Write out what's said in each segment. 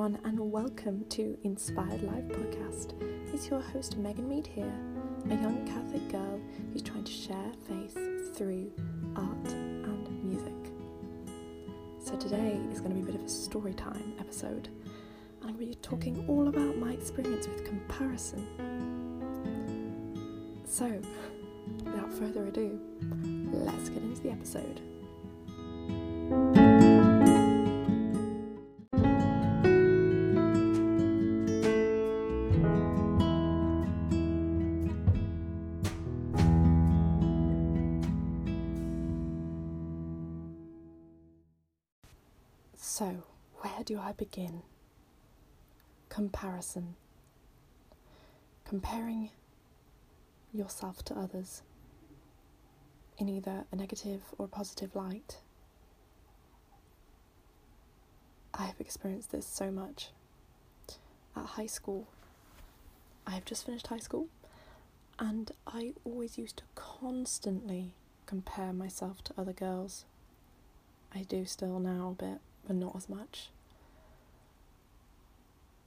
everyone, and welcome to Inspired Life Podcast. It's your host, Megan Mead here, a young Catholic girl who's trying to share faith through art and music. So, today is going to be a bit of a story time episode, and I'm going to be talking all about my experience with comparison. So, without further ado, let's get into the episode. So, where do I begin? Comparison. Comparing yourself to others in either a negative or a positive light. I have experienced this so much. At high school, I have just finished high school, and I always used to constantly compare myself to other girls. I do still now a bit, but not as much.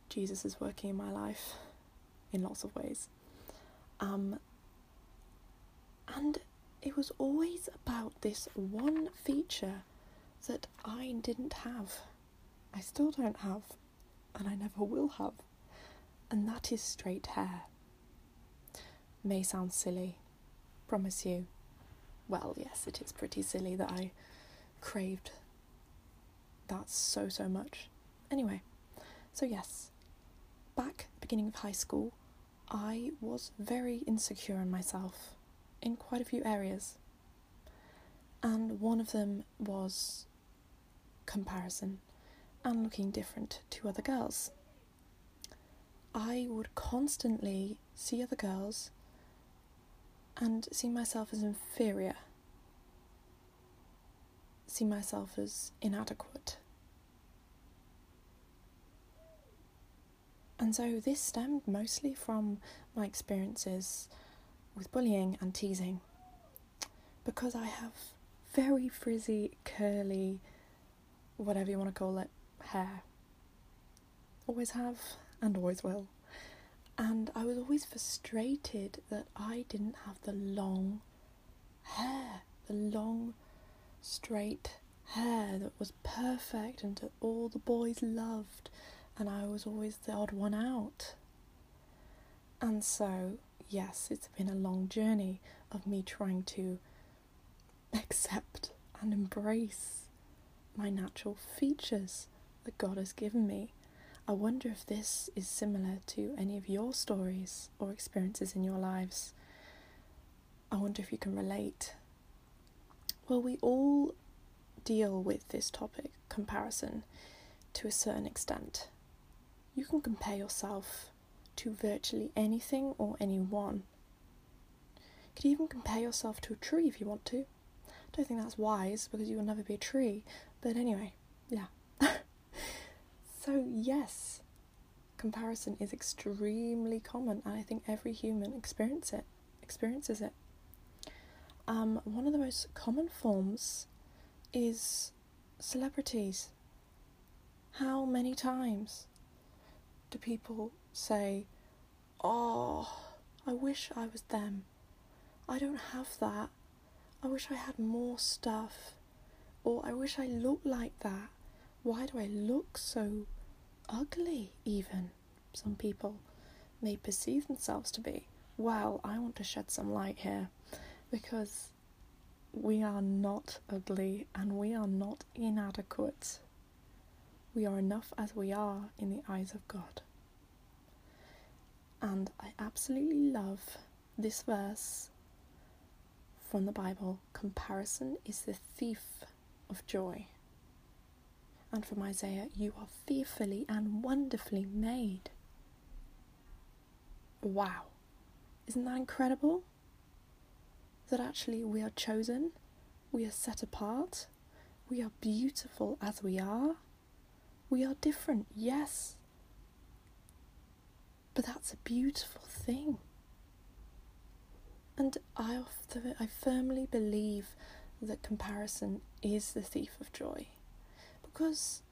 Jesus is working in my life in lots of ways. Um, and it was always about this one feature that I didn't have. I still don't have, and I never will have, and that is straight hair. May sound silly, promise you. Well, yes, it is pretty silly that I craved that so, so much. Anyway, so yes, back beginning of high school, I was very insecure in myself in quite a few areas. And one of them was comparison and looking different to other girls. I would constantly see other girls and see myself as inferior, see myself as inadequate. And so this stemmed mostly from my experiences with bullying and teasing because I have very frizzy, curly, whatever you want to call it, hair. Always have and always will. And I was always frustrated that I didn't have the long hair, the long, straight hair that was perfect and that all the boys loved, and I was always the odd one out. And so yes, it's been a long journey of me trying to accept and embrace my natural features that God has given me. I wonder if this is similar to any of your stories or experiences in your lives. I wonder if you can relate. Well, we all deal with this topic, comparison, to a certain extent. You can compare yourself to virtually anything or anyone. You could even compare yourself to a tree if you want to. I don't think that's wise because you will never be a tree. But anyway, yeah. so, yes, comparison is extremely common, and I think every human experience it, experiences it. Um, one of the most common forms is celebrities. How many times do people say, Oh, I wish I was them. I don't have that. I wish I had more stuff. Or I wish I looked like that. Why do I look so ugly, even? Some people may perceive themselves to be. Well, I want to shed some light here because we are not ugly and we are not inadequate. We are enough as we are in the eyes of God. And I absolutely love this verse from the Bible comparison is the thief of joy. And from Isaiah, you are fearfully and wonderfully made. Wow. Isn't that incredible? That actually we are chosen, we are set apart, we are beautiful as we are, we are different, yes, but that's a beautiful thing. And I, I firmly believe that comparison is the thief of joy. Because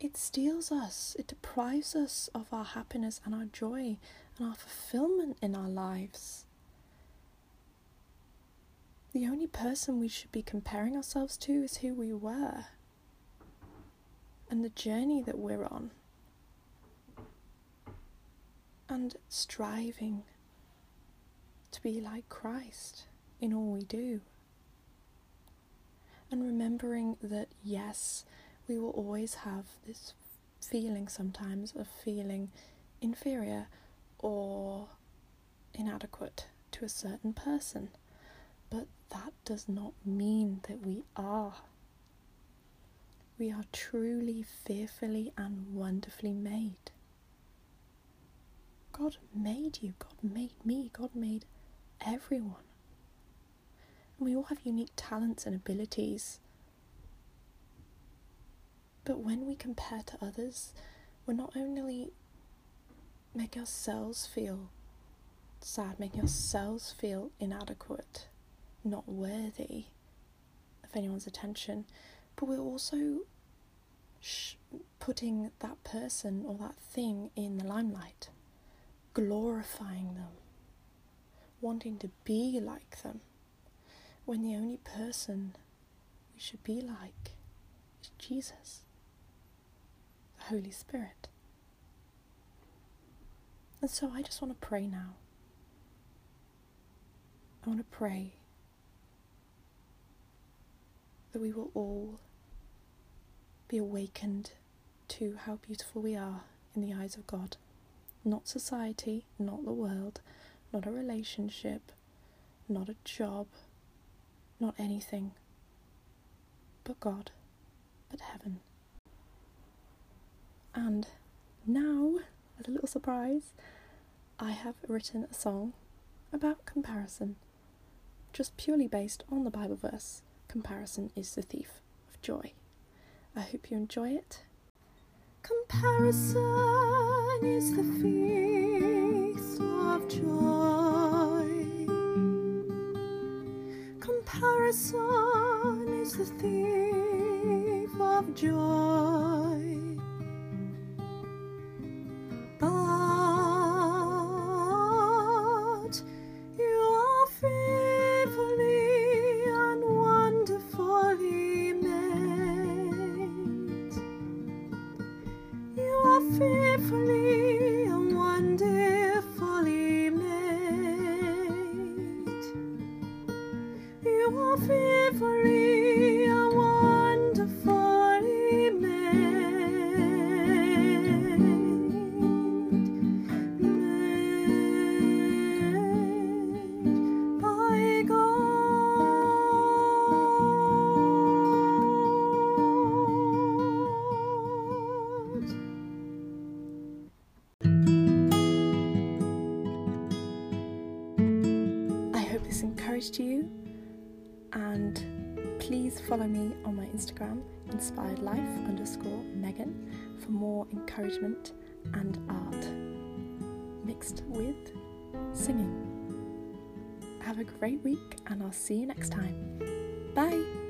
it steals us, it deprives us of our happiness and our joy and our fulfillment in our lives. The only person we should be comparing ourselves to is who we were and the journey that we're on, and striving to be like Christ in all we do. And remembering that, yes, we will always have this feeling sometimes of feeling inferior or inadequate to a certain person, but that does not mean that we are. We are truly fearfully and wonderfully made. God made you, God made me, God made everyone. And we all have unique talents and abilities. But when we compare to others, we're not only making ourselves feel sad, making ourselves feel inadequate, not worthy of anyone's attention, but we're also sh- putting that person or that thing in the limelight, glorifying them, wanting to be like them, when the only person we should be like is Jesus, the Holy Spirit. And so I just want to pray now. I want to pray that we will all be awakened to how beautiful we are in the eyes of God. Not society, not the world, not a relationship, not a job, not anything, but God, but heaven. And now, as a little surprise, I have written a song about comparison, just purely based on the Bible verse Comparison is the thief of joy. I hope you enjoy it. Comparison is the thief of joy. Comparison is the thief of joy. Fearfully and please follow me on my Instagram, inspired life underscore Megan, for more encouragement and art mixed with singing. Have a great week, and I'll see you next time. Bye.